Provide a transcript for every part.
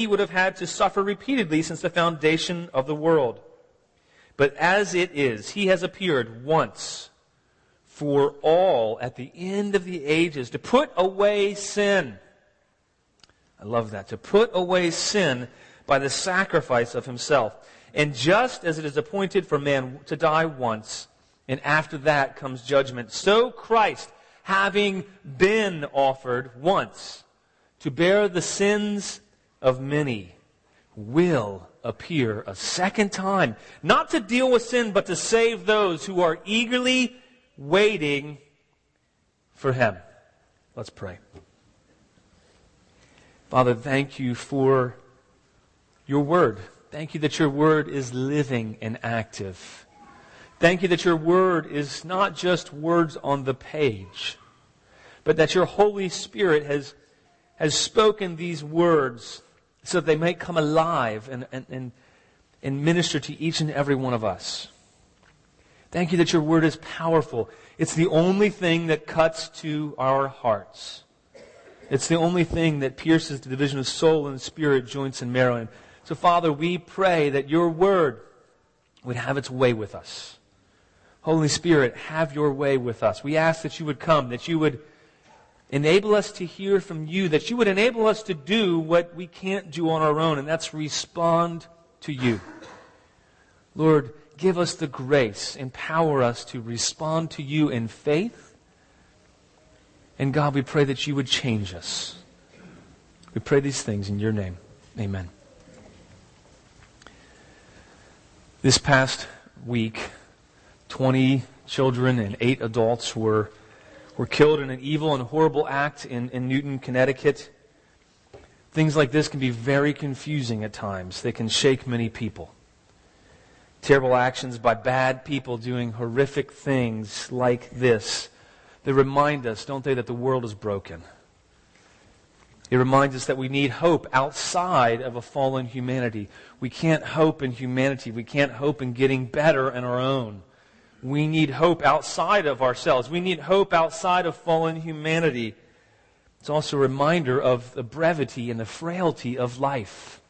he would have had to suffer repeatedly since the foundation of the world. But as it is, he has appeared once for all at the end of the ages to put away sin. I love that. To put away sin by the sacrifice of himself. And just as it is appointed for man to die once, and after that comes judgment, so Christ, having been offered once to bear the sins of many will appear a second time, not to deal with sin, but to save those who are eagerly waiting for him. Let's pray. Father, thank you for your word. Thank you that your word is living and active. Thank you that your word is not just words on the page, but that your Holy Spirit has, has spoken these words so that they might come alive and, and, and, and minister to each and every one of us. Thank you that your word is powerful. It's the only thing that cuts to our hearts. It's the only thing that pierces the division of soul and spirit, joints and marrow. And so, Father, we pray that your word would have its way with us. Holy Spirit, have your way with us. We ask that you would come, that you would Enable us to hear from you, that you would enable us to do what we can't do on our own, and that's respond to you. Lord, give us the grace, empower us to respond to you in faith. And God, we pray that you would change us. We pray these things in your name. Amen. This past week, 20 children and 8 adults were were killed in an evil and horrible act in, in Newtown, Connecticut. Things like this can be very confusing at times. They can shake many people. Terrible actions by bad people doing horrific things like this. They remind us, don't they, that the world is broken. It reminds us that we need hope outside of a fallen humanity. We can't hope in humanity. We can't hope in getting better on our own. We need hope outside of ourselves. We need hope outside of fallen humanity. It's also a reminder of the brevity and the frailty of life.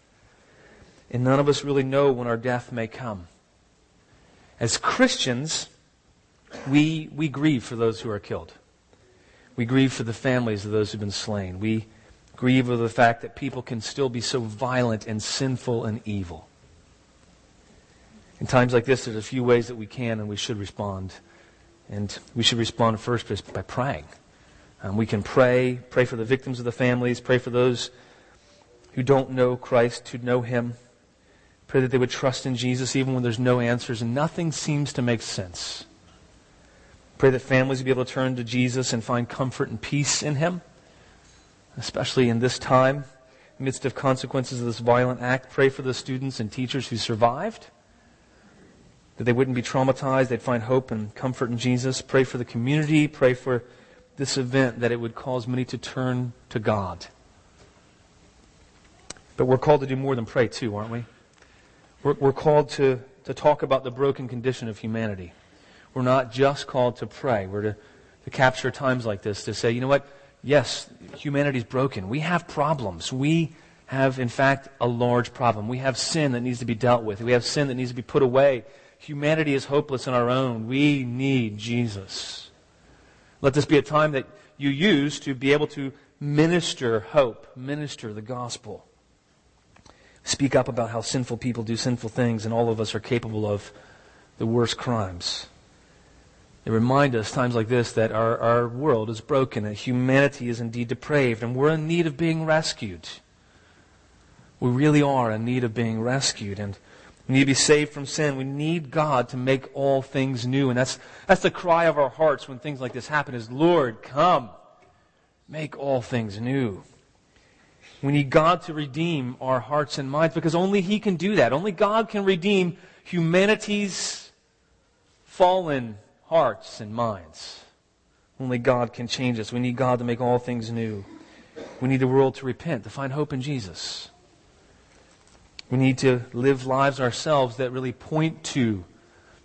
And none of us really know when our death may come. As Christians, we, we grieve for those who are killed. We grieve for the families of those who've been slain. We grieve over the fact that people can still be so violent and sinful and evil. In times like this, there's a few ways that we can and we should respond. And we should respond first by praying. Um, we can pray, pray for the victims of the families, pray for those who don't know Christ, who know Him. Pray that they would trust in Jesus even when there's no answers and nothing seems to make sense. Pray that families would be able to turn to Jesus and find comfort and peace in Him, especially in this time, in midst of consequences of this violent act. Pray for the students and teachers who survived that they wouldn't be traumatized. They'd find hope and comfort in Jesus. Pray for the community. Pray for this event that it would cause many to turn to God. But we're called to do more than pray, too, aren't we? We're, we're called to, to talk about the broken condition of humanity. We're not just called to pray. We're to, to capture times like this to say, you know what? Yes, humanity's broken. We have problems. We have, in fact, a large problem. We have sin that needs to be dealt with. We have sin that needs to be put away humanity is hopeless on our own. We need Jesus. Let this be a time that you use to be able to minister hope, minister the gospel. Speak up about how sinful people do sinful things, and all of us are capable of the worst crimes. They remind us, times like this, that our, our world is broken, that humanity is indeed depraved, and we're in need of being rescued. We really are in need of being rescued. And we need to be saved from sin. We need God to make all things new. And that's, that's the cry of our hearts when things like this happen is, Lord, come. Make all things new. We need God to redeem our hearts and minds because only He can do that. Only God can redeem humanity's fallen hearts and minds. Only God can change us. We need God to make all things new. We need the world to repent, to find hope in Jesus. We need to live lives ourselves that really point to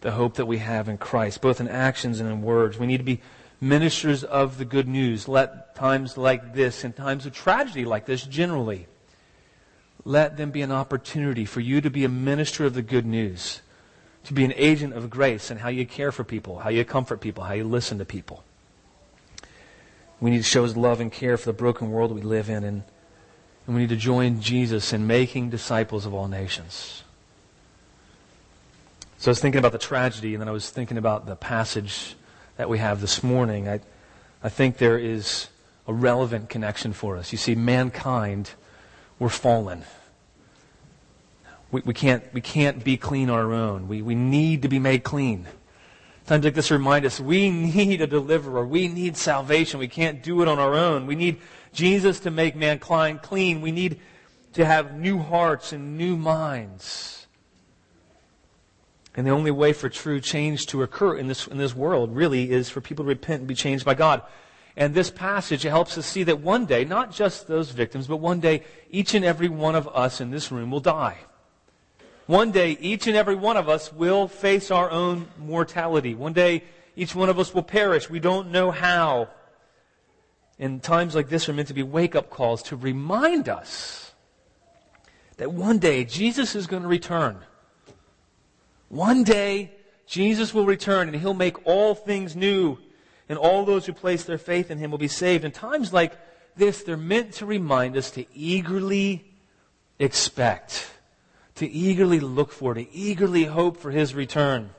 the hope that we have in Christ, both in actions and in words. We need to be ministers of the good news. Let times like this and times of tragedy like this generally, let them be an opportunity for you to be a minister of the good news, to be an agent of grace and how you care for people, how you comfort people, how you listen to people. We need to show his love and care for the broken world we live in, and, and we need to join Jesus in making disciples of all nations. So I was thinking about the tragedy, and then I was thinking about the passage that we have this morning. I, I think there is a relevant connection for us. You see, mankind, we're fallen. We, we, can't, we can't be clean on our own. We, we need to be made clean. Times like this remind us we need a deliverer. We need salvation. We can't do it on our own. We need Jesus to make mankind clean. We need to have new hearts and new minds. And the only way for true change to occur in this, in this world really is for people to repent and be changed by God. And this passage helps us see that one day, not just those victims, but one day each and every one of us in this room will die. One day, each and every one of us will face our own mortality. One day, each one of us will perish. We don't know how. And times like this are meant to be wake up calls to remind us that one day Jesus is going to return. One day, Jesus will return and he'll make all things new, and all those who place their faith in him will be saved. In times like this, they're meant to remind us to eagerly expect to eagerly look for, to eagerly hope for his return.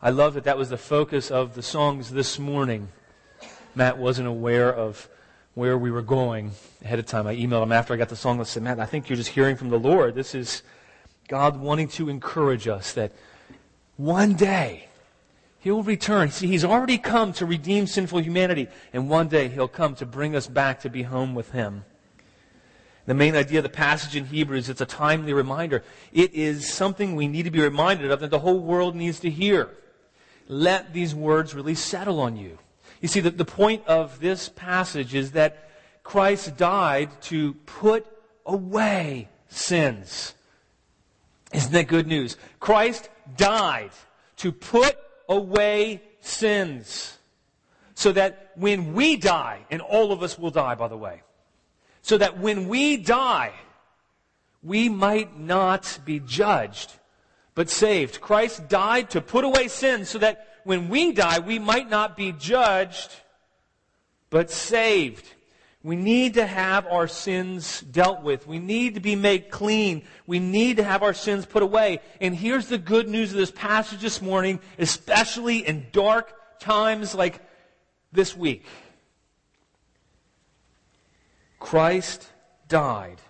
I love that that was the focus of the songs this morning. Matt wasn't aware of where we were going ahead of time. I emailed him after I got the song and said, Matt, I think you're just hearing from the Lord. This is God wanting to encourage us that one day He'll return. See, He's already come to redeem sinful humanity, and one day He'll come to bring us back to be home with Him. The main idea of the passage in Hebrews, it's a timely reminder. It is something we need to be reminded of that the whole world needs to hear. Let these words really settle on you. You see, the, the point of this passage is that Christ died to put away sins. Isn't that good news? Christ died to put away sins. So that when we die, and all of us will die, by the way, so that when we die, we might not be judged, but saved. Christ died to put away sins so that when we die, we might not be judged, but saved. We need to have our sins dealt with. We need to be made clean. We need to have our sins put away. And here's the good news of this passage this morning, especially in dark times like this week. Christ died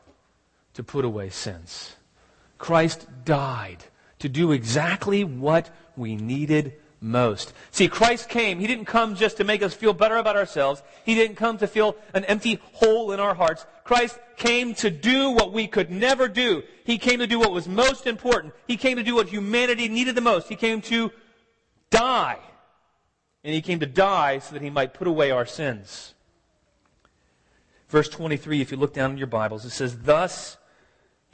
to put away sins. Christ died to do exactly what we needed most. See, Christ came. He didn't come just to make us feel better about ourselves. He didn't come to fill an empty hole in our hearts. Christ came to do what we could never do. He came to do what was most important. He came to do what humanity needed the most. He came to die. And he came to die so that he might put away our sins. Verse 23, if you look down in your Bibles, it says, Thus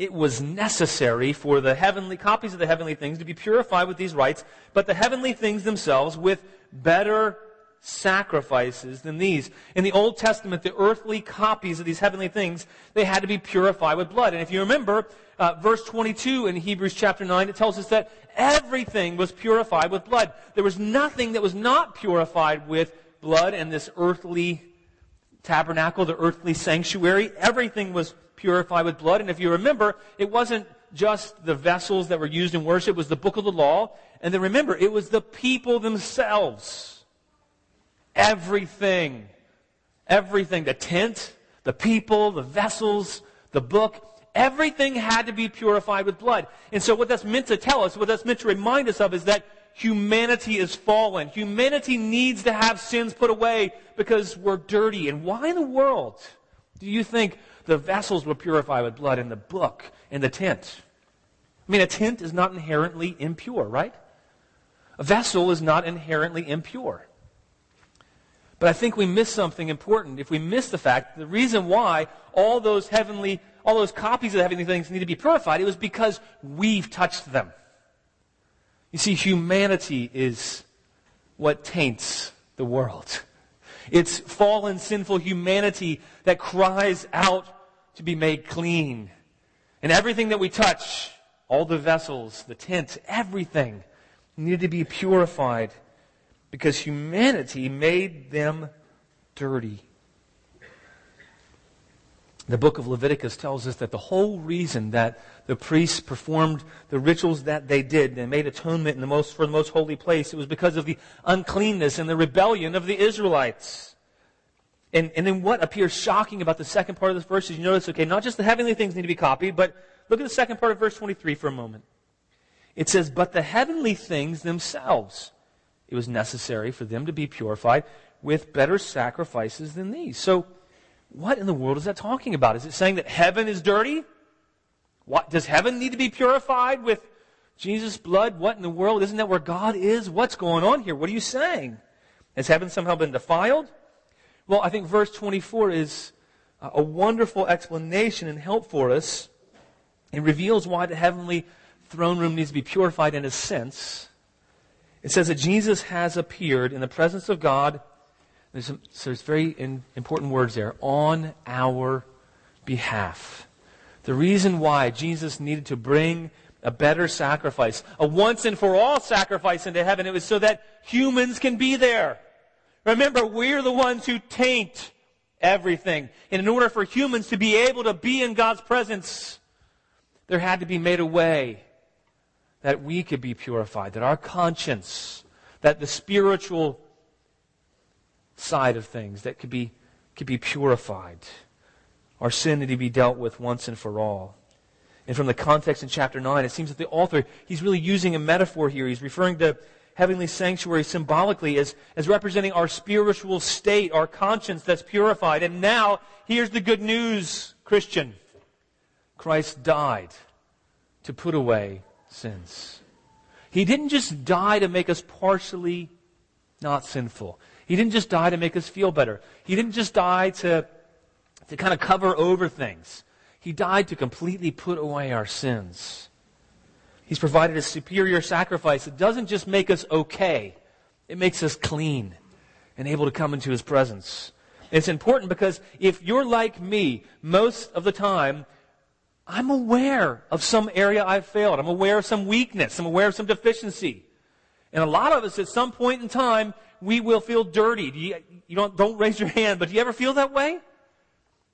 it was necessary for the heavenly copies of the heavenly things to be purified with these rites, but the heavenly things themselves with better sacrifices than these. In the Old Testament, the earthly copies of these heavenly things, they had to be purified with blood. And if you remember, uh, verse 22 in Hebrews chapter 9, it tells us that everything was purified with blood. There was nothing that was not purified with blood and this earthly tabernacle, the earthly sanctuary. Everything was purified with blood. And if you remember, it wasn't just the vessels that were used in worship, it was the book of the law. And then remember, it was the people themselves. Everything. Everything. The tent, the people, the vessels, the book. Everything had to be purified with blood. And so what that's meant to tell us, what that's meant to remind us of is that humanity is fallen. Humanity needs to have sins put away because we're dirty. And why in the world do you think the vessels were purified with blood in the book, in the tent? I mean, a tent is not inherently impure, right? A vessel is not inherently impure. But I think we miss something important if we miss the fact the reason why all those heavenly, all those copies of the heavenly things need to be purified, it was because we've touched them. You see, humanity is what taints the world. It's fallen, sinful humanity that cries out to be made clean. And everything that we touch, all the vessels, the tents, everything needed to be purified because humanity made them dirty. The book of Leviticus tells us that the whole reason that the priests performed the rituals that they did and made atonement in the most, for the most holy place, it was because of the uncleanness and the rebellion of the Israelites. And, and then what appears shocking about the second part of this verse is you notice, okay, not just the heavenly things need to be copied, but look at the second part of verse 23 for a moment. It says, but the heavenly things themselves, it was necessary for them to be purified with better sacrifices than these. So, what in the world is that talking about? Is it saying that heaven is dirty? What, does heaven need to be purified with Jesus' blood? What in the world? Isn't that where God is? What's going on here? What are you saying? Has heaven somehow been defiled? Well, I think verse 24 is uh, a wonderful explanation and help for us. It reveals why the heavenly throne room needs to be purified in a sense. It says that Jesus has appeared in the presence of God. There's, some, so there's very in, important words there. On our behalf. The reason why Jesus needed to bring a better sacrifice, a once and for all sacrifice into heaven, it was so that humans can be there. Remember, we're the ones who taint everything. And in order for humans to be able to be in God's presence, there had to be made a way that we could be purified, that our conscience, that the spiritual side of things that could be, could be purified. Our sin need to be dealt with once and for all. And from the context in chapter 9, it seems that the author, he's really using a metaphor here. He's referring to heavenly sanctuary symbolically as, as representing our spiritual state, our conscience that's purified. And now, here's the good news, Christian. Christ died to put away sins. He didn't just die to make us partially not sinful. He didn't just die to make us feel better. He didn't just die to, to kind of cover over things. He died to completely put away our sins. He's provided a superior sacrifice that doesn't just make us okay, it makes us clean and able to come into His presence. It's important because if you're like me, most of the time, I'm aware of some area I've failed. I'm aware of some weakness. I'm aware of some deficiency. And a lot of us at some point in time, we will feel dirty. You, you don't, don't raise your hand, but do you ever feel that way?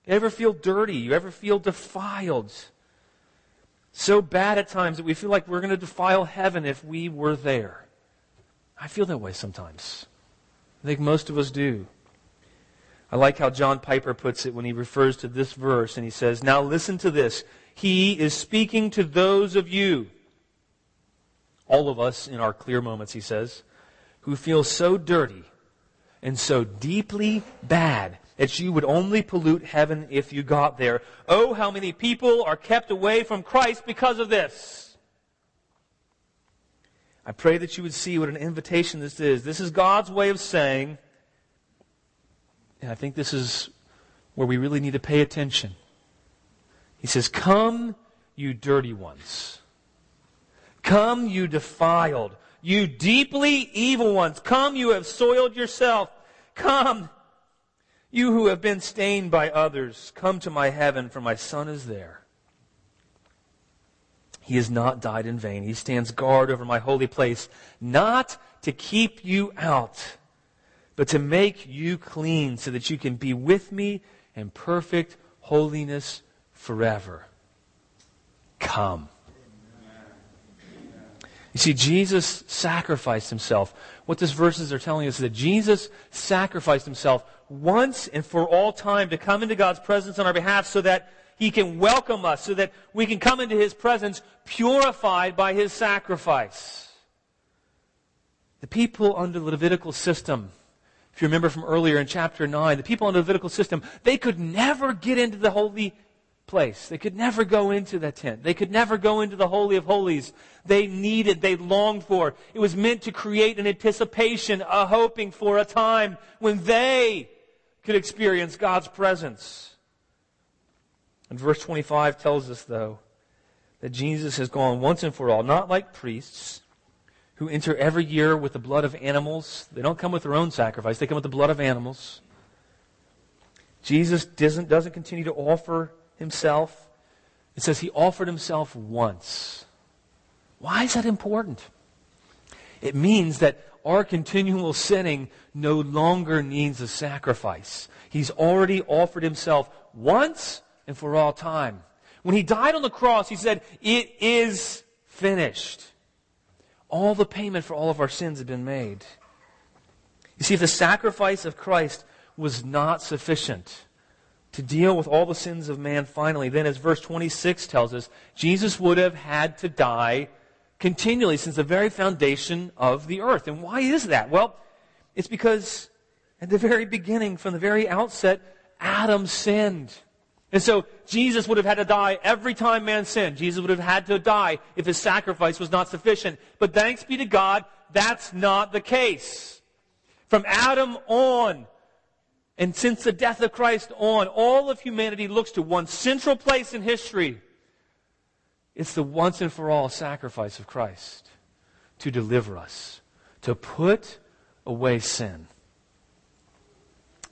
You ever feel dirty? You ever feel defiled? So bad at times that we feel like we're going to defile heaven if we were there. I feel that way sometimes. I think most of us do. I like how John Piper puts it when he refers to this verse and he says, Now listen to this. He is speaking to those of you, all of us in our clear moments, he says, who feel so dirty and so deeply bad that you would only pollute heaven if you got there. Oh, how many people are kept away from Christ because of this. I pray that you would see what an invitation this is. This is God's way of saying, and I think this is where we really need to pay attention. He says, Come, you dirty ones. Come, you defiled. You deeply evil ones, come, you have soiled yourself. Come, you who have been stained by others, come to my heaven, for my son is there. He has not died in vain. He stands guard over my holy place, not to keep you out, but to make you clean so that you can be with me in perfect holiness forever. Come. You see, Jesus sacrificed himself. What these verses are telling us is that Jesus sacrificed himself once and for all time to come into God's presence on our behalf so that he can welcome us, so that we can come into his presence purified by his sacrifice. The people under the Levitical system, if you remember from earlier in chapter 9, the people under the Levitical system, they could never get into the holy place. They could never go into the tent. They could never go into the Holy of Holies. They needed, they longed for. It was meant to create an anticipation, a hoping for a time when they could experience God's presence. And verse 25 tells us, though, that Jesus has gone once and for all, not like priests who enter every year with the blood of animals. They don't come with their own sacrifice, they come with the blood of animals. Jesus doesn't, doesn't continue to offer himself It says he offered himself once. Why is that important? It means that our continual sinning no longer needs a sacrifice. He's already offered himself once and for all time. When he died on the cross, he said, It is finished. All the payment for all of our sins had been made. You see, if the sacrifice of Christ was not sufficient to deal with all the sins of man finally, then as verse 26 tells us, Jesus would have had to die continually since the very foundation of the earth. And why is that? Well, it's because at the very beginning, from the very outset, Adam sinned. And so Jesus would have had to die every time man sinned. Jesus would have had to die if his sacrifice was not sufficient. But thanks be to God, that's not the case. From Adam on, and since the death of Christ on, all of humanity looks to one central place in history. It's the once and for all sacrifice of Christ to deliver us, to put away sin.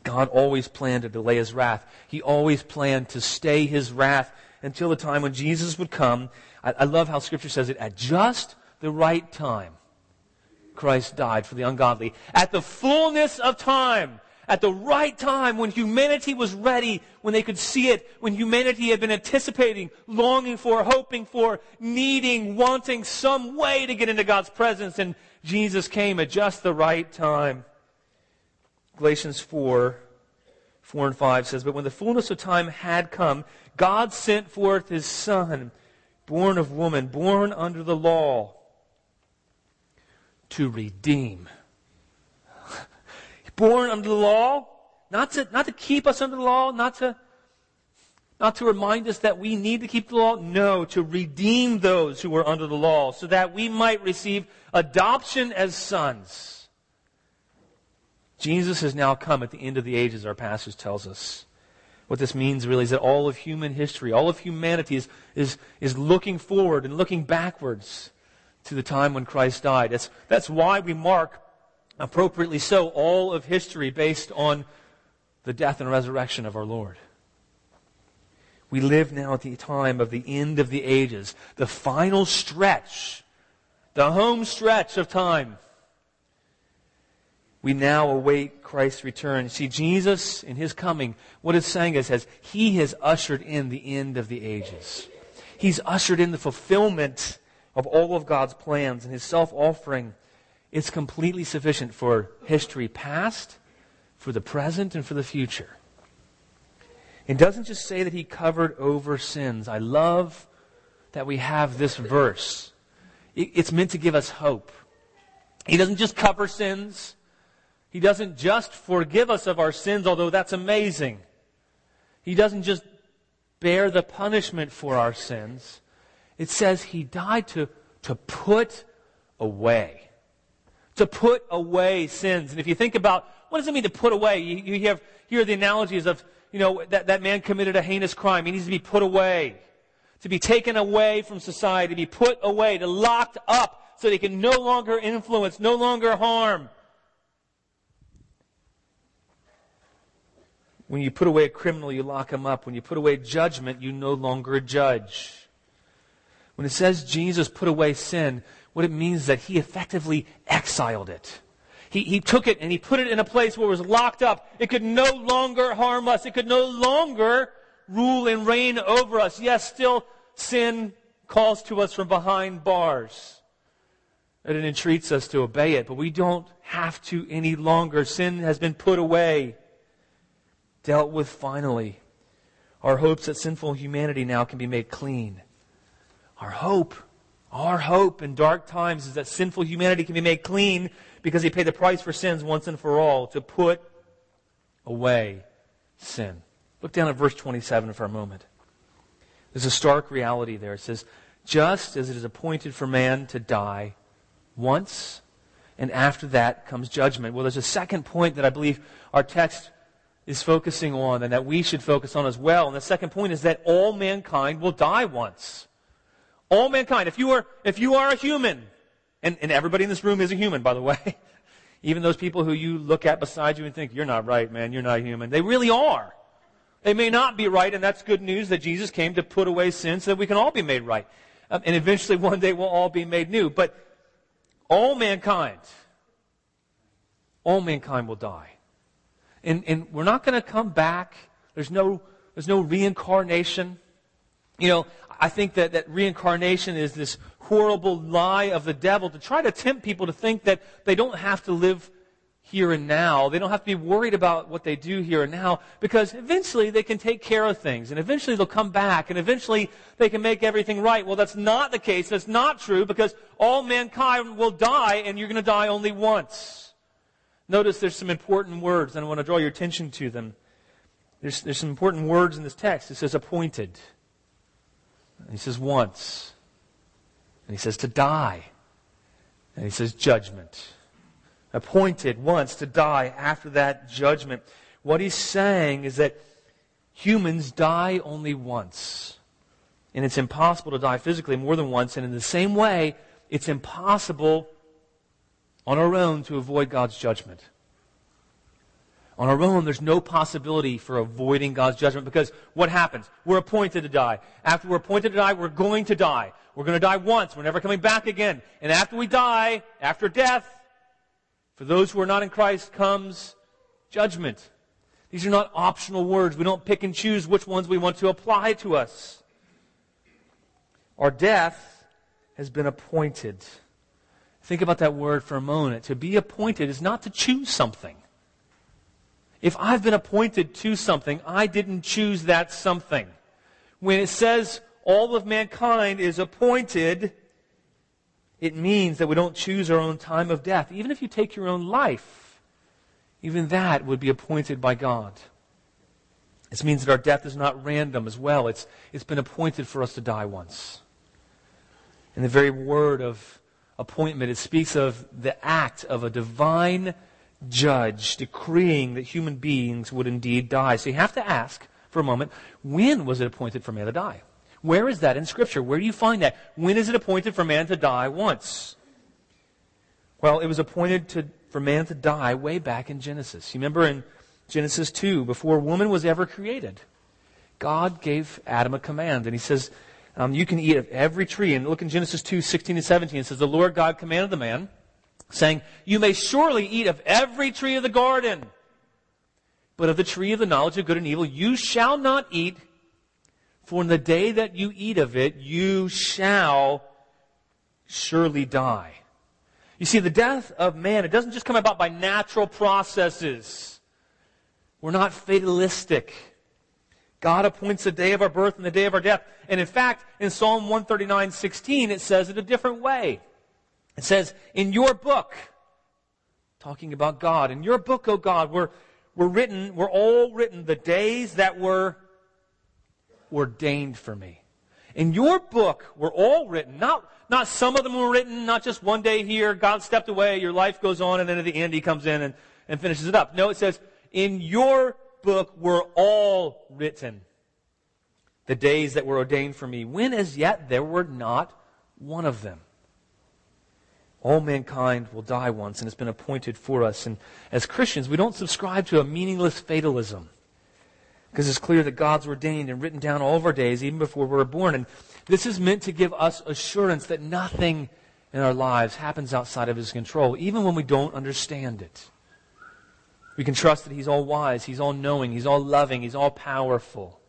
God always planned to delay his wrath. He always planned to stay his wrath until the time when Jesus would come. I, I, love how Scripture says it at just the right time. Christ died for the ungodly. At the fullness of time, at the right time, when humanity was ready, when they could see it, when humanity had been anticipating, longing for, hoping for, needing, wanting some way to get into God's presence, and Jesus came at just the right time. Galatians 4, 4 and 5 says, But when the fullness of time had come, God sent forth his Son, born of woman, born under the law, to redeem. Born under the law, not to, not to keep us under the law, not to, not to remind us that we need to keep the law. No, to redeem those who were under the law, so that we might receive adoption as sons. Jesus has now come at the end of the ages, our passage tells us. What this means really is that all of human history, all of humanity is, is, is looking forward and looking backwards to the time when Christ died. That's, that's why we mark, appropriately so, all of history based on the death and resurrection of our Lord. We live now at the time of the end of the ages, the final stretch, the home stretch of time we now await Christ's return. See, Jesus, in his coming, what it's saying is, he has ushered in the end of the ages. He's ushered in the fulfillment of all of God's plans, and his self offering is completely sufficient for history past, for the present, and for the future. It doesn't just say that he covered over sins. I love that we have this verse. It's meant to give us hope. He doesn't just cover sins. He doesn't just forgive us of our sins, although that's amazing. He doesn't just bear the punishment for our sins. It says he died to, to put away. To put away sins. And if you think about what does it mean to put away? You, you have, hear the analogies of, you know, that, that man committed a heinous crime. He needs to be put away. To be taken away from society, to be put away, to locked up so he can no longer influence, no longer harm. When you put away a criminal, you lock him up. When you put away judgment, you no longer judge. When it says Jesus put away sin, what it means is that he effectively exiled it. He, he took it and he put it in a place where it was locked up. It could no longer harm us. It could no longer rule and reign over us. Yes, still sin calls to us from behind bars. And it entreats us to obey it, but we don't have to any longer. Sin has been put away dealt with finally. Our hopes that sinful humanity now can be made clean. Our hope, our hope in dark times is that sinful humanity can be made clean because he paid the price for sins once and for all to put away sin. Look down at verse 27 for a moment. There's a stark reality there. It says, just as it is appointed for man to die once, and after that comes judgment. Well, there's a second point that I believe our text is focusing on and that we should focus on as well. And the second point is that all mankind will die once. All mankind. If you are, if you are a human, and, and everybody in this room is a human, by the way, even those people who you look at beside you and think, you're not right, man, you're not human, they really are. They may not be right, and that's good news that Jesus came to put away sin so that we can all be made right. Um, and eventually one day we'll all be made new. But all mankind, all mankind will die. And, and we're not going to come back. There's no, there's no reincarnation. You know, I think that, that reincarnation is this horrible lie of the devil to try to tempt people to think that they don't have to live here and now. They don't have to be worried about what they do here and now because eventually they can take care of things and eventually they'll come back and eventually they can make everything right. Well, that's not the case. That's not true because all mankind will die and you're going to die only once. Notice there's some important words and I want to draw your attention to them. There's, there's some important words in this text. It says appointed. And he says once. And he says to die. And he says judgment appointed once to die after that judgment. What he's saying is that humans die only once. And it's impossible to die physically more than once. And in the same way, it's impossible on our own to avoid God's judgment. On our own, there's no possibility for avoiding God's judgment because what happens? We're appointed to die. After we're appointed to die, we're going to die. We're going to die once. We're never coming back again. And after we die, after death, for those who are not in Christ comes judgment. These are not optional words. We don't pick and choose which ones we want to apply to us. Our death has been appointed. Think about that word for a moment. To be appointed is not to choose something. If I've been appointed to something, I didn't choose that something. When it says all of mankind is appointed, it means that we don't choose our own time of death. Even if you take your own life, even that would be appointed by God. This means that our death is not random as well. It's, it's been appointed for us to die once. In the very word of appointment, it speaks of the act of a divine judge decreeing that human beings would indeed die. So you have to ask for a moment, when was it appointed for man to die? Where is that in Scripture? Where do you find that? When is it appointed for man to die once? Well, it was appointed to, for man to die way back in Genesis. You remember in Genesis 2, before woman was ever created, God gave Adam a command, and he says, um, You can eat of every tree. And look in Genesis 2, 16 and 17. It says, The Lord God commanded the man, saying, You may surely eat of every tree of the garden, but of the tree of the knowledge of good and evil you shall not eat for in the day that you eat of it, you shall surely die. You see, the death of man, it doesn't just come about by natural processes. We're not fatalistic. God appoints the day of our birth and the day of our death. And in fact, in Psalm 139, 16, it says it a different way. It says, in your book, talking about God, in your book, O God, we're, we're written, we're all written the days that were ordained for me. In your book were all written, not, not some of them were written, not just one day here, God stepped away, your life goes on, and then at the end he comes in and, and finishes it up. No, it says, in your book were all written the days that were ordained for me, when as yet there were not one of them. All mankind will die once, and it's been appointed for us. And as Christians, we don't subscribe to a meaningless fatalism. Because it's clear that God's ordained and written down all of our days, even before we were born. And this is meant to give us assurance that nothing in our lives happens outside of His control, even when we don't understand it. We can trust that He's all wise, He's all knowing, He's all loving, He's all powerful.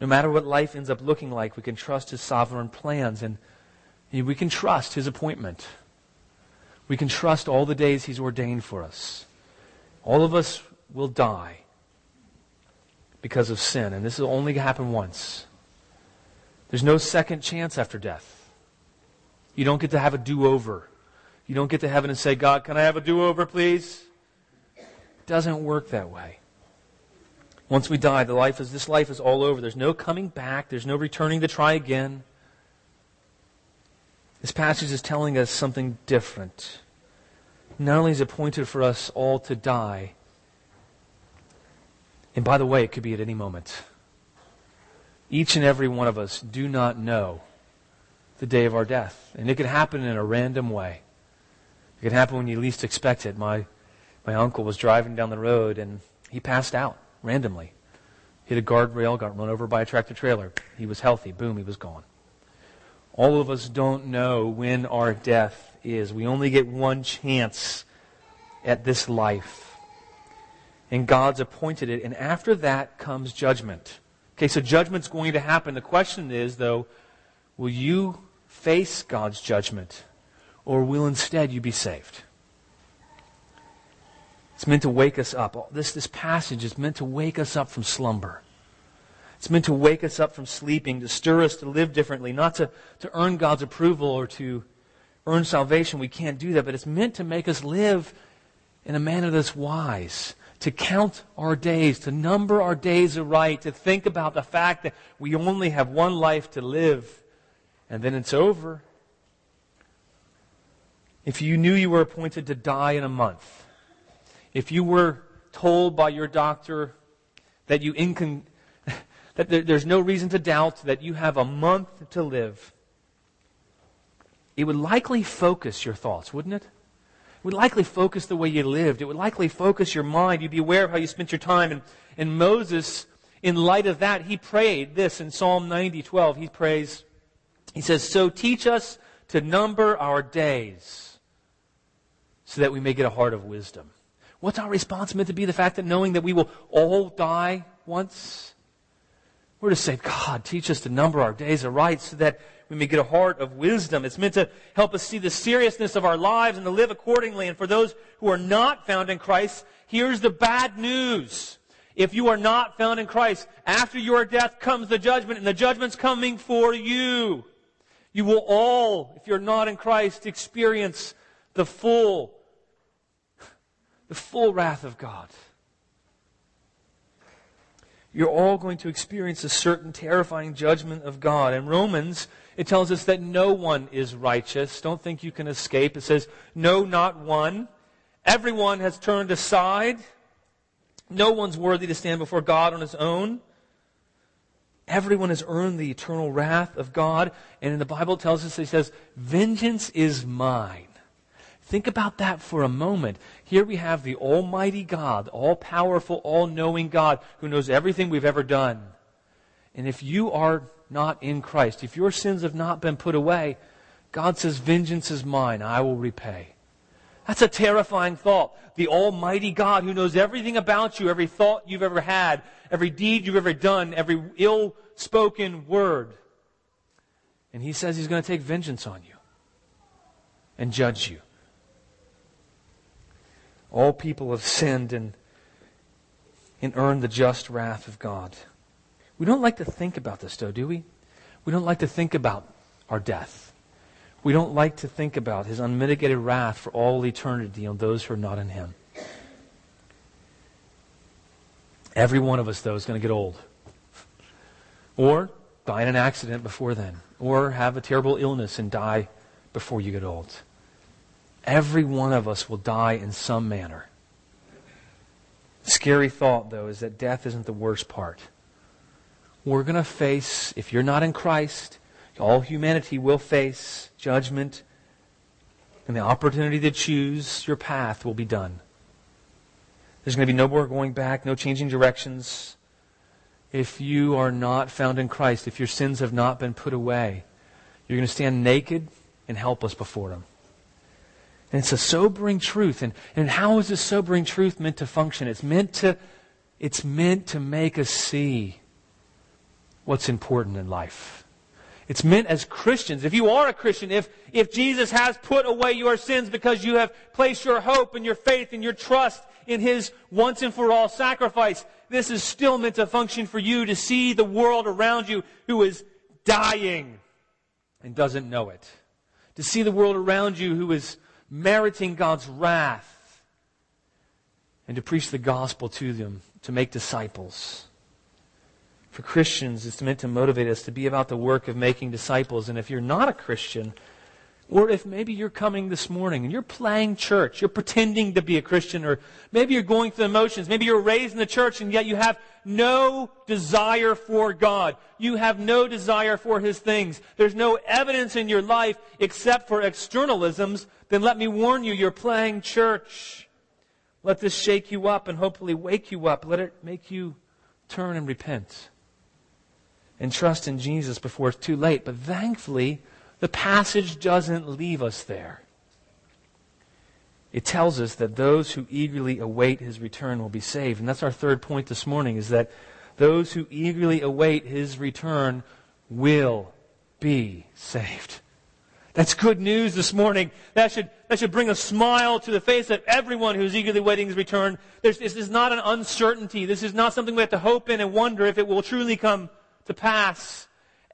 No matter what life ends up looking like, we can trust His sovereign plans and we can trust His appointment. We can trust all the days He's ordained for us. All of us will die because of sin. And this will only happen once. There's no second chance after death. You don't get to have a do over. You don't get to heaven and say, God, can I have a do over, please? It doesn't work that way. Once we die, the life is this life is all over. There's no coming back. There's no returning to try again. This passage is telling us something different. Not only is it appointed for us all to die, and by the way, it could be at any moment. Each and every one of us do not know the day of our death. And it could happen in a random way. It could happen when you least expect it. My, my uncle was driving down the road and he passed out randomly hit a guardrail, got run over by a tractor trailer. He was healthy. Boom, he was gone. All of us don't know when our death is. We only get one chance at this life. And God's appointed it. And after that comes judgment. Okay, so judgment's going to happen. The question is, though, will you face God's judgment? Or will instead you be saved? It's meant to wake us up. This, this passage is meant to wake us up from slumber. It's meant to wake us up from sleeping, to stir us to live differently, not to, to earn God's approval or to earn salvation. We can't do that, but it's meant to make us live in a manner that's wise, to count our days, to number our days aright, to think about the fact that we only have one life to live, and then it's over. If you knew you were appointed to die in a month, if you were told by your doctor that you incon- that there's no reason to doubt that you have a month to live, it would likely focus your thoughts, wouldn't it? It would likely focus the way you lived. It would likely focus your mind. You'd be aware of how you spent your time. And, and Moses, in light of that, he prayed this in Psalm 90, 12. He prays, he says, So teach us to number our days so that we may get a heart of wisdom. What's our response meant to be? The fact that knowing that we will all die once? We're to say, God, teach us to number our days aright so that we may get a heart of wisdom. It's meant to help us see the seriousness of our lives and to live accordingly. And for those who are not found in Christ, here's the bad news. If you are not found in Christ, after your death comes the judgment, and the judgment's coming for you. You will all, if you're not in Christ, experience the full the full wrath of God. You're all going to experience a certain terrifying judgment of God. In Romans, it tells us that no one is righteous. Don't think you can escape. It says, no, not one. Everyone has turned aside. No one's worthy to stand before God on his own. Everyone has earned the eternal wrath of God. And in the Bible, it tells us, it says, vengeance is mine. Think about that for a moment. Here we have the Almighty God, all powerful, all knowing God who knows everything we've ever done. And if you are not in Christ, if your sins have not been put away, God says, Vengeance is mine, I will repay. That's a terrifying thought. The Almighty God who knows everything about you, every thought you've ever had, every deed you've ever done, every ill spoken word. And He says He's going to take vengeance on you and judge you. All people have sinned and, and earned the just wrath of God. We don't like to think about this, though, do we? We don't like to think about our death. We don't like to think about his unmitigated wrath for all eternity on those who are not in him. Every one of us, though, is going to get old. Or die in an accident before then. Or have a terrible illness and die before you get old. Every one of us will die in some manner. Scary thought, though, is that death isn't the worst part. We're going to face, if you're not in Christ, all humanity will face judgment, and the opportunity to choose your path will be done. There's going to be no more going back, no changing directions. If you are not found in Christ, if your sins have not been put away, you're going to stand naked and helpless before Him. And it's a sobering truth. And, and how is this sobering truth meant to function? It's meant to, it's meant to make us see what's important in life. It's meant as Christians. If you are a Christian, if, if Jesus has put away your sins because you have placed your hope and your faith and your trust in His once and for all sacrifice, this is still meant to function for you to see the world around you who is dying and doesn't know it. To see the world around you who is meriting God's wrath, and to preach the gospel to them, to make disciples. For Christians, it's meant to motivate us to be about the work of making disciples. And if you're not a Christian, or if maybe you're coming this morning and you're playing church, you're pretending to be a Christian, or maybe you're going through the motions, maybe you're raised in the church and yet you have no desire for God. You have no desire for His things. There's no evidence in your life except for externalisms, then let me warn you, you're playing church. Let this shake you up and hopefully wake you up. Let it make you turn and repent and trust in Jesus before it's too late. But thankfully, the passage doesn't leave us there. It tells us that those who eagerly await his return will be saved. And that's our third point this morning is that those who eagerly await his return will be saved. That's good news this morning. That should, that should bring a smile to the face of everyone who's eagerly waiting his return. There's, this is not an uncertainty. This is not something we have to hope in and wonder if it will truly come to pass.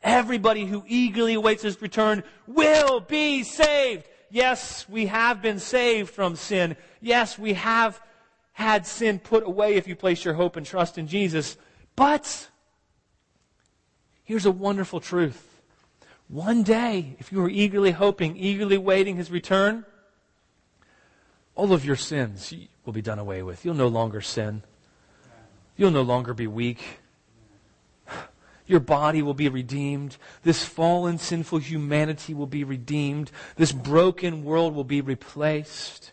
Everybody who eagerly awaits his return will be saved. Yes, we have been saved from sin. Yes, we have had sin put away if you place your hope and trust in Jesus. But here's a wonderful truth. One day, if you are eagerly hoping, eagerly waiting his return, all of your sins will be done away with. You'll no longer sin. You'll no longer be weak. Your body will be redeemed. This fallen, sinful humanity will be redeemed. This broken world will be replaced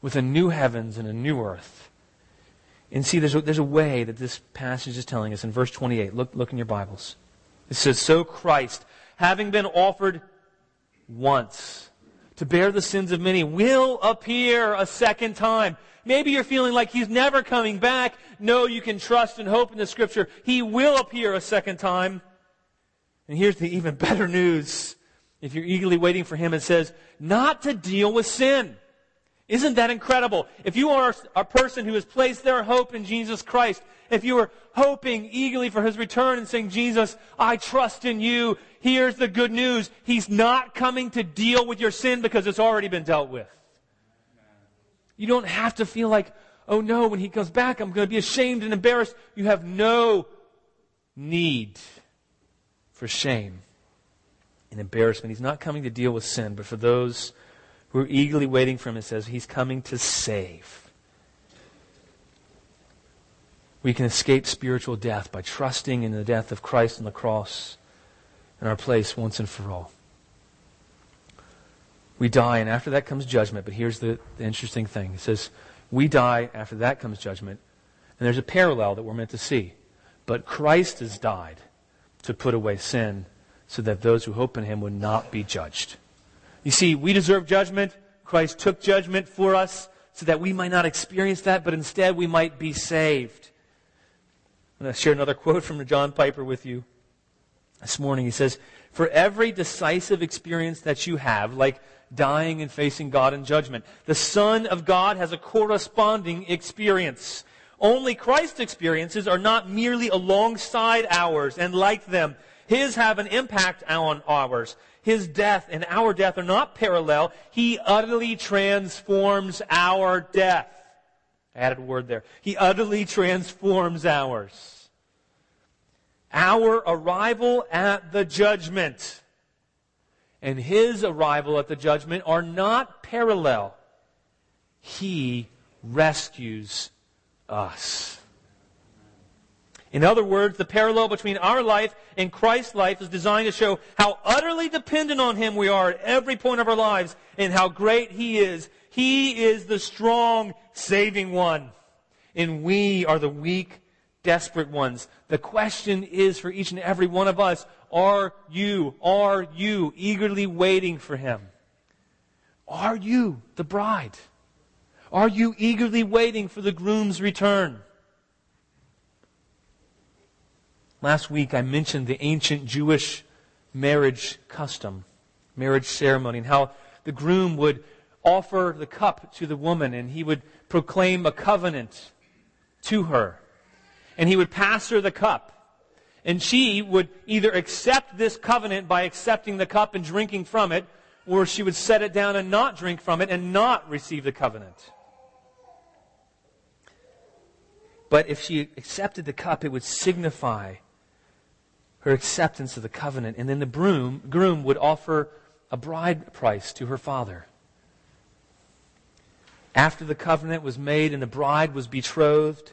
with a new heavens and a new earth. And see, there's a, there's a way that this passage is telling us in verse 28. Look, look in your Bibles. It says, So Christ, having been offered once to bear the sins of many, will appear a second time Maybe you're feeling like he's never coming back. No, you can trust and hope in the scripture. He will appear a second time. And here's the even better news. If you're eagerly waiting for him, it says, not to deal with sin. Isn't that incredible? If you are a person who has placed their hope in Jesus Christ, if you are hoping eagerly for his return and saying, Jesus, I trust in you, here's the good news. He's not coming to deal with your sin because it's already been dealt with. You don't have to feel like, oh no, when he comes back, I'm going to be ashamed and embarrassed. You have no need for shame and embarrassment. He's not coming to deal with sin, but for those who are eagerly waiting for him, it says he's coming to save. We can escape spiritual death by trusting in the death of Christ on the cross in our place once and for all we die, and after that comes judgment. But here's the, the interesting thing it says, we die, after that comes judgment. And there's a parallel that we're meant to see. But Christ has died to put away sin so that those who hope in him would not be judged. You see, we deserve judgment. Christ took judgment for us so that we might not experience that, but instead we might be saved. I'm going to share another quote from John Piper with you this morning. He says, For every decisive experience that you have, like dying and facing God in judgment. The Son of God has a corresponding experience. Only Christ's experiences are not merely alongside ours and like them. His have an impact on ours. His death and our death are not parallel. He utterly transforms our death. I added a word there. He utterly transforms ours. Our arrival at the judgment and his arrival at the judgment are not parallel. He rescues us. In other words, the parallel between our life and Christ's life is designed to show how utterly dependent on Him we are at every point of our lives and how great He is. He is the strong, saving one. And we are the weak, desperate ones. The question is for each and every one of us, are you, are you eagerly waiting for him? Are you the bride? Are you eagerly waiting for the groom's return? Last week I mentioned the ancient Jewish marriage custom, marriage ceremony, and how the groom would offer the cup to the woman and he would proclaim a covenant to her. And he would pass her the cup. And she would either accept this covenant by accepting the cup and drinking from it, or she would set it down and not drink from it and not receive the covenant. But if she accepted the cup, it would signify her acceptance of the covenant. And then the groom, groom would offer a bride price to her father. After the covenant was made and the bride was betrothed,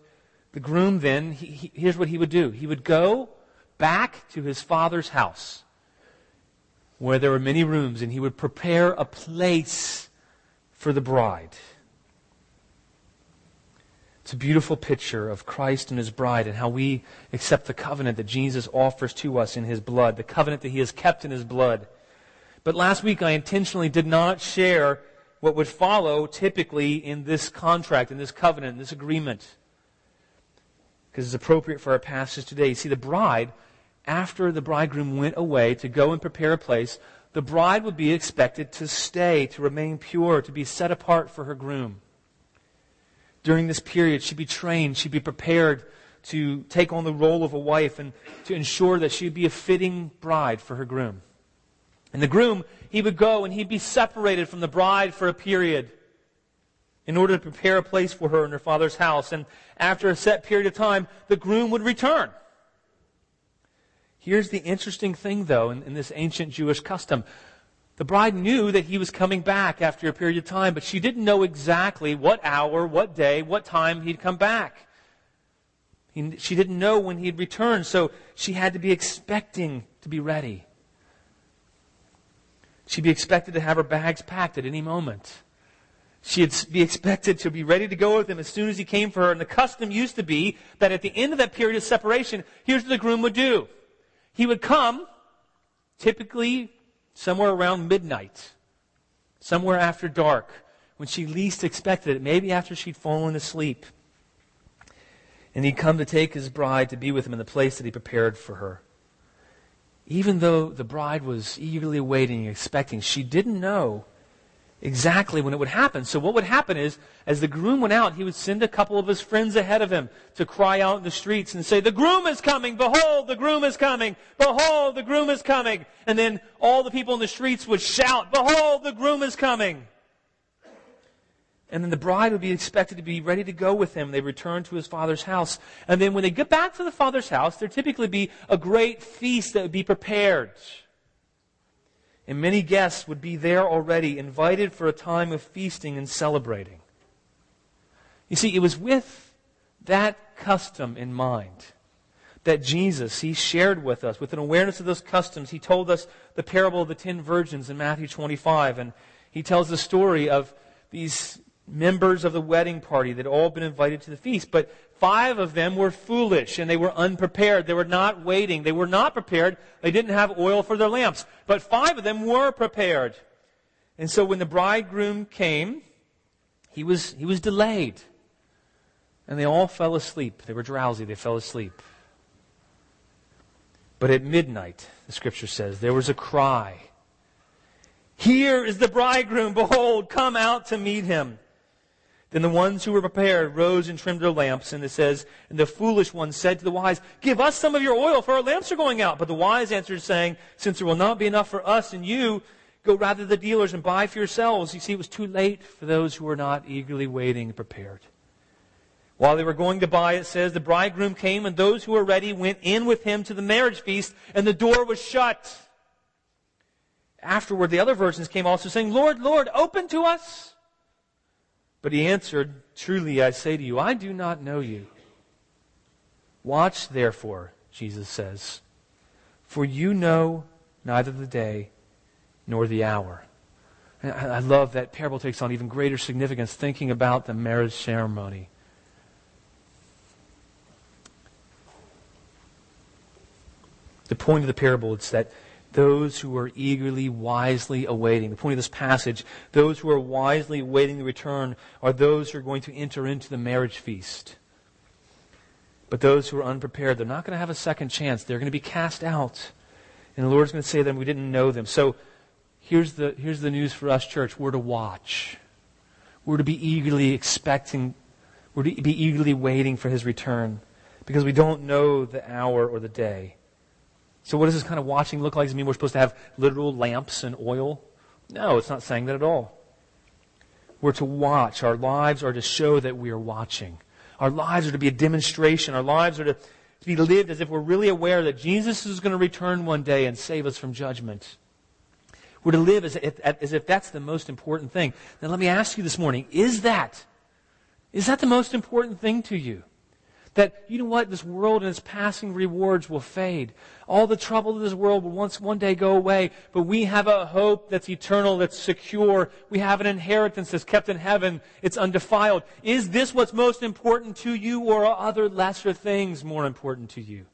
the groom then, he, he, here's what he would do. He would go back to his father's house where there were many rooms, and he would prepare a place for the bride. It's a beautiful picture of Christ and his bride and how we accept the covenant that Jesus offers to us in his blood, the covenant that he has kept in his blood. But last week I intentionally did not share what would follow typically in this contract, in this covenant, in this agreement. Because it's appropriate for our passage today. You see, the bride, after the bridegroom went away to go and prepare a place, the bride would be expected to stay, to remain pure, to be set apart for her groom. During this period, she'd be trained, she'd be prepared to take on the role of a wife and to ensure that she'd be a fitting bride for her groom. And the groom, he would go and he'd be separated from the bride for a period in order to prepare a place for her in her father's house. And after a set period of time, the groom would return. Here's the interesting thing, though, in, in, this ancient Jewish custom. The bride knew that he was coming back after a period of time, but she didn't know exactly what hour, what day, what time he'd come back. He, she didn't know when he'd return, so she had to be expecting to be ready. She'd be expected to have her bags packed at any moment. She'd be expected to be ready to go with him as soon as he came for her. And the custom used to be that at the end of that period of separation, here's what the groom would do. He would come, typically somewhere around midnight, somewhere after dark, when she least expected it, maybe after she'd fallen asleep. And he'd come to take his bride to be with him in the place that he prepared for her. Even though the bride was eagerly waiting, expecting, she didn't know exactly when it would happen. So what would happen is, as the groom went out, he would send a couple of his friends ahead of him to cry out in the streets and say, the groom is coming! Behold, the groom is coming! Behold, the groom is coming! And then all the people in the streets would shout, Behold, the groom is coming! And then the bride would be expected to be ready to go with him. They return to his father's house. And then when they get back to the father's house, there'd typically be a great feast that would be prepared and many guests would be there already, invited for a time of feasting and celebrating. You see, it was with that custom in mind that Jesus, he shared with us, with an awareness of those customs, he told us the parable of the ten virgins in Matthew 25, and he tells the story of these members of the wedding party that had all been invited to the feast, but Five of them were foolish and they were unprepared. They were not waiting. They were not prepared. They didn't have oil for their lamps. But five of them were prepared. And so when the bridegroom came, he was, he was delayed. And they all fell asleep. They were drowsy. They fell asleep. But at midnight, the scripture says, there was a cry. Here is the bridegroom. Behold, come out to meet him. Then the ones who were prepared rose and trimmed their lamps. And it says, And the foolish ones said to the wise, Give us some of your oil, for our lamps are going out. But the wise answered, saying, Since there will not be enough for us and you, go rather to the dealers and buy for yourselves. You see, it was too late for those who were not eagerly waiting and prepared. While they were going to buy, it says, the bridegroom came, and those who were ready went in with him to the marriage feast, and the door was shut. Afterward, the other virgins came also, saying, Lord, Lord, open to us. But he answered, Truly I say to you, I do not know you. Watch therefore, Jesus says, for you know neither the day nor the hour. And I love that parable takes on even greater significance thinking about the marriage ceremony. The point of the parable is that those who are eagerly, wisely awaiting. The point of this passage, those who are wisely awaiting the return are those who are going to enter into the marriage feast. But those who are unprepared, they're not going to have a second chance. They're going to be cast out. And the Lord's going to say to them, we didn't know them. So here's the, here's the news for us, church. We're to watch. We're to be eagerly expecting, we're to be eagerly waiting for his return because we don't know the hour or the day. So what does this kind of watching look like? Does it mean we're supposed to have literal lamps and oil? No, it's not saying that at all. We're to watch. Our lives are to show that we are watching. Our lives are to be a demonstration. Our lives are to, to be lived as if we're really aware that Jesus is going to return one day and save us from judgment. We're to live as if, as if that's the most important thing. Now let me ask you this morning, is that, is that the most important thing to you? That, you know what, this world and its passing rewards will fade. All the trouble of this world will once one day go away, but we have a hope that's eternal, that's secure. We have an inheritance that's kept in heaven. It's undefiled. Is this what's most important to you, or are other lesser things more important to you?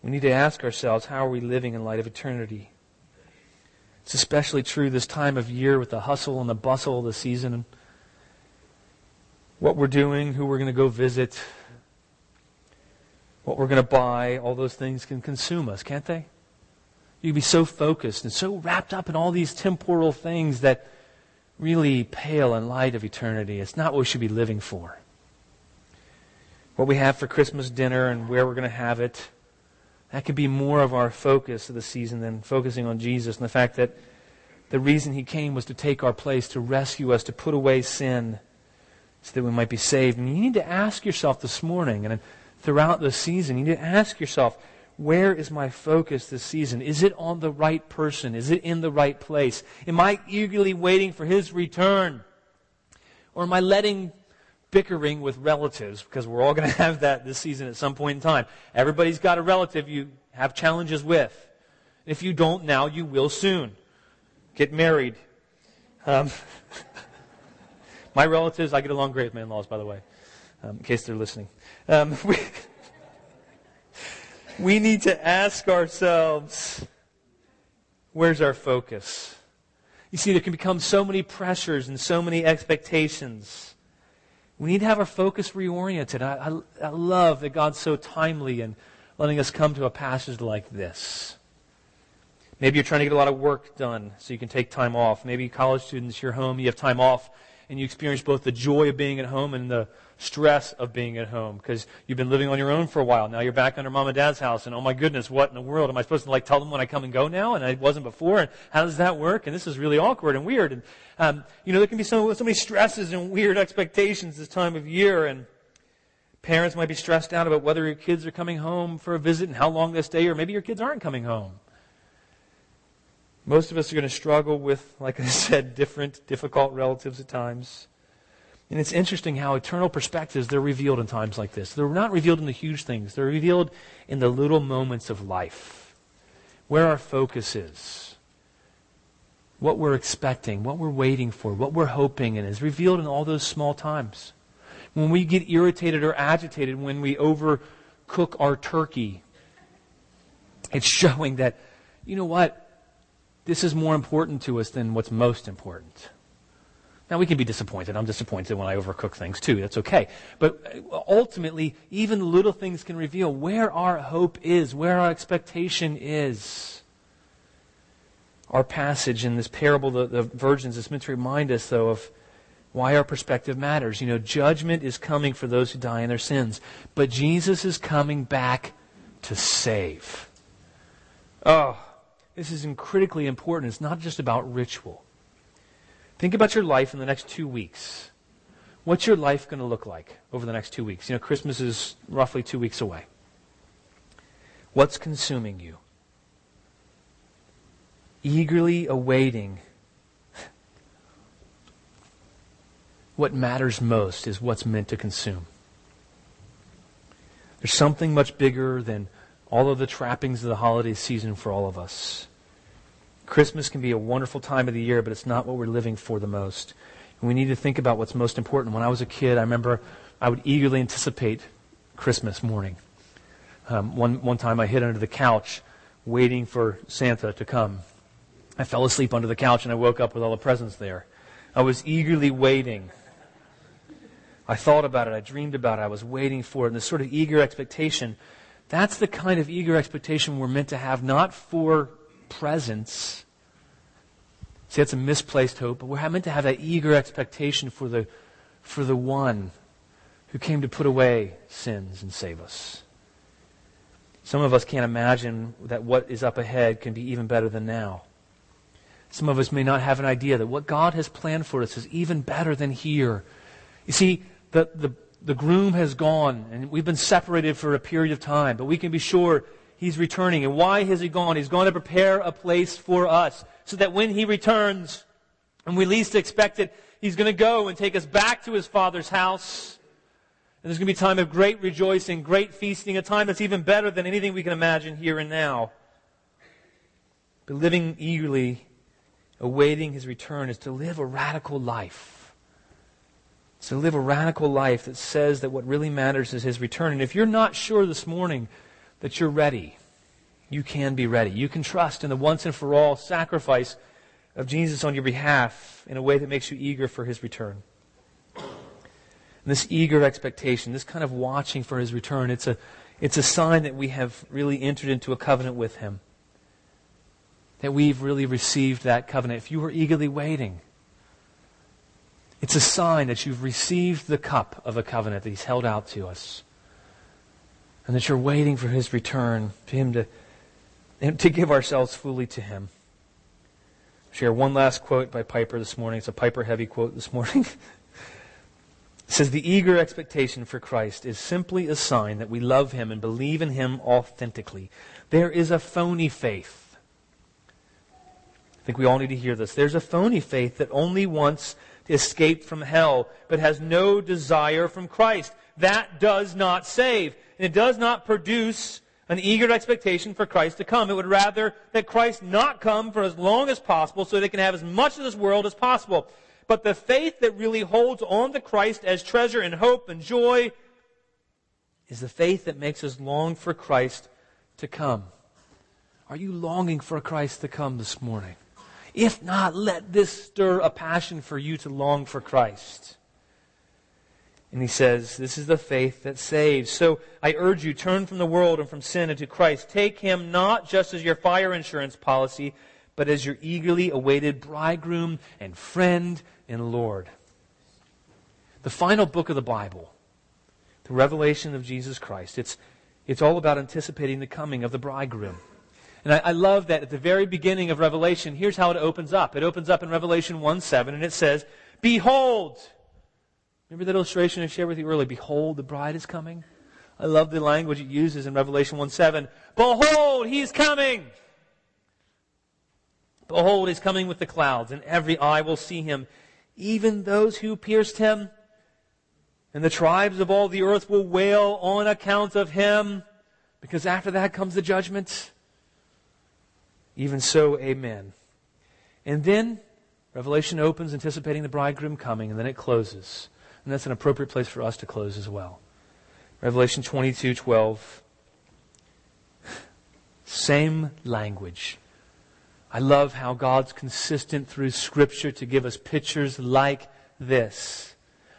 We need to ask ourselves, how are we living in light of eternity? It's especially true this time of year with the hustle and the bustle of the season. What we're doing, who we're going to go visit, what we're going to buy, all those things can consume us, can't they? You can be so focused and so wrapped up in all these temporal things that really pale in light of eternity. It's not what we should be living for. What we have for Christmas dinner and where we're going to have it that could be more of our focus of the season than focusing on Jesus and the fact that the reason he came was to take our place, to rescue us, to put away sin so that we might be saved. And you need to ask yourself this morning and throughout the season, you need to ask yourself, where is my focus this season? Is it on the right person? Is it in the right place? Am I eagerly waiting for his return? Or am I letting bickering with relatives because we're all going to have that this season at some point in time. Everybody's got a relative you have challenges with. If you don't now, you will soon. Get married. Um, my relatives, I get along great with my in-laws, by the way, um, in case they're listening. Um, we, we need to ask ourselves, where's our focus? You see, there can become so many pressures and so many expectations we need to have our focus reoriented. I, I, I love that God's so timely in letting us come to a passage like this. Maybe you're trying to get a lot of work done so you can take time off. Maybe college students, you're home, you have time off, and you experience both the joy of being at home and the stress of being at home because you've been living on your own for a while. Now you're back under mom and dad's house, and oh my goodness, what in the world am I supposed to like tell them when I come and go now? And I wasn't before, and how does that work? And this is really awkward and weird. And um, you know, there can be so, so many stresses and weird expectations this time of year, and parents might be stressed out about whether your kids are coming home for a visit and how long they stay, or maybe your kids aren't coming home. Most of us are going to struggle with, like I said, different, difficult relatives at times. And it's interesting how eternal perspectives, they're revealed in times like this. They're not revealed in the huge things. They're revealed in the little moments of life. Where our focus is. What we're expecting, what we're waiting for, what we're hoping and is revealed in all those small times. When we get irritated or agitated when we overcook our turkey, it's showing that, you know what? This is more important to us than what's most important. Now, we can be disappointed. I'm disappointed when I overcook things too. That's okay. But uh, ultimately, even little things can reveal where our hope is, where our expectation is. Our passage in this parable, the, the virgins, is meant to remind us, though, of why our perspective matters. You know, judgment is coming for those who die in their sins, but Jesus is coming back to save. Oh, this is critically important. It's not just about ritual. Think about your life in the next two weeks. What's your life going to look like over the next two weeks? You know, Christmas is roughly two weeks away. What's consuming you? Eagerly awaiting what matters most is what's meant to consume. There's something much bigger than all of the trappings of the holiday season for all of us. Christmas can be a wonderful time of the year, but it's not what we're living for the most. And we need to think about what's most important. When I was a kid, I remember I would eagerly anticipate Christmas morning. Um, one, one time I hid under the couch waiting for Santa to come. I fell asleep under the couch and I woke up with all the presents there. I was eagerly waiting. I thought about it. I dreamed about it. I was waiting for it. And this sort of eager expectation, that's the kind of eager expectation we're meant to have, not for presents. See, that's a misplaced hope, but we're meant to have that eager expectation for the, for the one who came to put away sins and save us. Some of us can't imagine that what is up ahead can be even better than now. Some of us may not have an idea that what God has planned for us is even better than here. You see, the, the, the groom has gone, and we've been separated for a period of time, but we can be sure He's returning. And why has he gone? He's gone to prepare a place for us so that when he returns and we least expect it, he's going to go and take us back to his father's house. And there's going to be a time of great rejoicing, great feasting, a time that's even better than anything we can imagine here and now. But living eagerly, awaiting his return, is to live a radical life. To live a radical life that says that what really matters is his return. And if you're not sure this morning that you're ready, you can be ready. You can trust in the once and for all sacrifice of Jesus on your behalf in a way that makes you eager for his return. And this eager expectation, this kind of watching for his return, it's a, it's a sign that we have really entered into a covenant with him. That we've really received that covenant. If you were eagerly waiting, it's a sign that you've received the cup of a covenant that he's held out to us. And that you're waiting for his return, for him to and to give ourselves fully to Him. Share one last quote by Piper this morning. It's a Piper heavy quote this morning. it says, The eager expectation for Christ is simply a sign that we love Him and believe in Him authentically. There is a phony faith. I think we all need to hear this. There's a phony faith that only wants escape from hell, but has no desire from Christ. That does not save. And it does not produce an eager expectation for Christ to come. It would rather that Christ not come for as long as possible so they can have as much of this world as possible. But the faith that really holds on to Christ as treasure and hope and joy is the faith that makes us long for Christ to come. Are you longing for Christ to come this morning? If not, let this stir a passion for you to long for Christ. And he says, This is the faith that saves. So I urge you, turn from the world and from sin into Christ. Take him not just as your fire insurance policy, but as your eagerly awaited bridegroom and friend and Lord. The final book of the Bible, the revelation of Jesus Christ, it's, it's all about anticipating the coming of the bridegroom. And I, I, love that at the very beginning of Revelation, here's how it opens up. It opens up in Revelation 1 7, and it says, Behold, Remember that illustration I shared with you earlier? Behold, the bride is coming. I love the language it uses in Revelation 1 7. Behold, he's coming. Behold, he's coming with the clouds, and every eye will see him, even those who pierced him. And the tribes of all the earth will wail on account of him, because after that comes the judgment. Even so, amen. And then Revelation opens, anticipating the bridegroom coming, and then it closes. And that's an appropriate place for us to close as well. Revelation 22 12. Same language. I love how God's consistent through Scripture to give us pictures like this.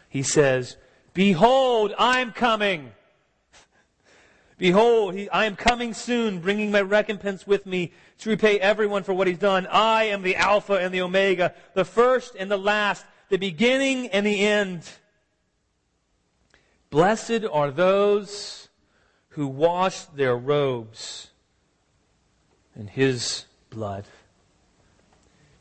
He says, Behold, I'm coming. Behold, he, I am coming soon, bringing my recompense with me to repay everyone for what he's done. I am the Alpha and the Omega, the first and the last, the beginning and the end. Blessed are those who wash their robes in his blood.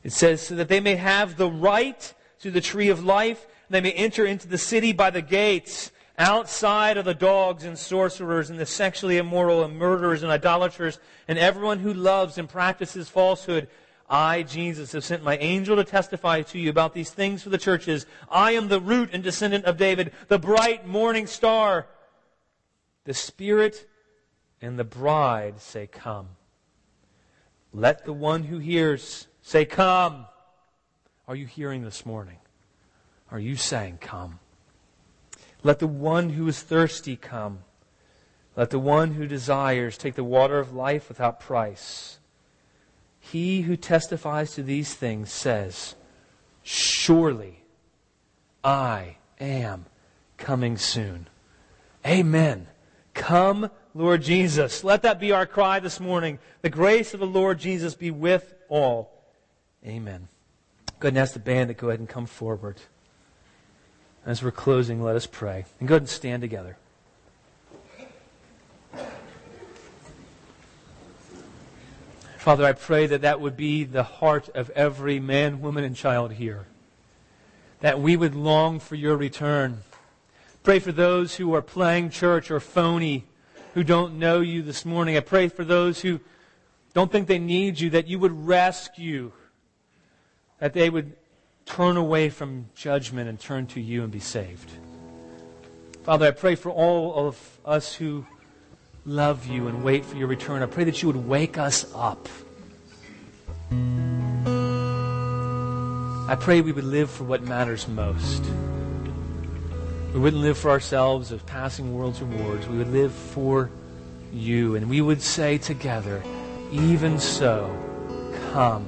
It says, so that they may have the right to the tree of life, and they may enter into the city by the gates, outside of the dogs and sorcerers and the sexually immoral and murderers and idolaters and everyone who loves and practices falsehood. I, Jesus, have sent my angel to testify to you about these things for the churches. I am the root and descendant of David, the bright morning star. The Spirit and the bride say, Come. Let the one who hears say, Come. Are you hearing this morning? Are you saying, Come? Let the one who is thirsty come. Let the one who desires take the water of life without price. He who testifies to these things says, Surely I am coming soon. Amen. Come, Lord Jesus. Let that be our cry this morning. The grace of the Lord Jesus be with all. Amen. Go ahead and ask the band to go ahead and come forward. As we're closing, let us pray. And go ahead and stand together. Father, I pray that that would be the heart of every man, woman, and child here. That we would long for your return. Pray for those who are playing church or phony, who don't know you this morning. I pray for those who don't think they need you, that you would rescue, that they would turn away from judgment and turn to you and be saved. Father, I pray for all of us who love you and wait for your return. I pray that you would wake us up. I pray we would live for what matters most. We wouldn't live for ourselves as passing world's rewards. We would live for you. And we would say together, even so, come.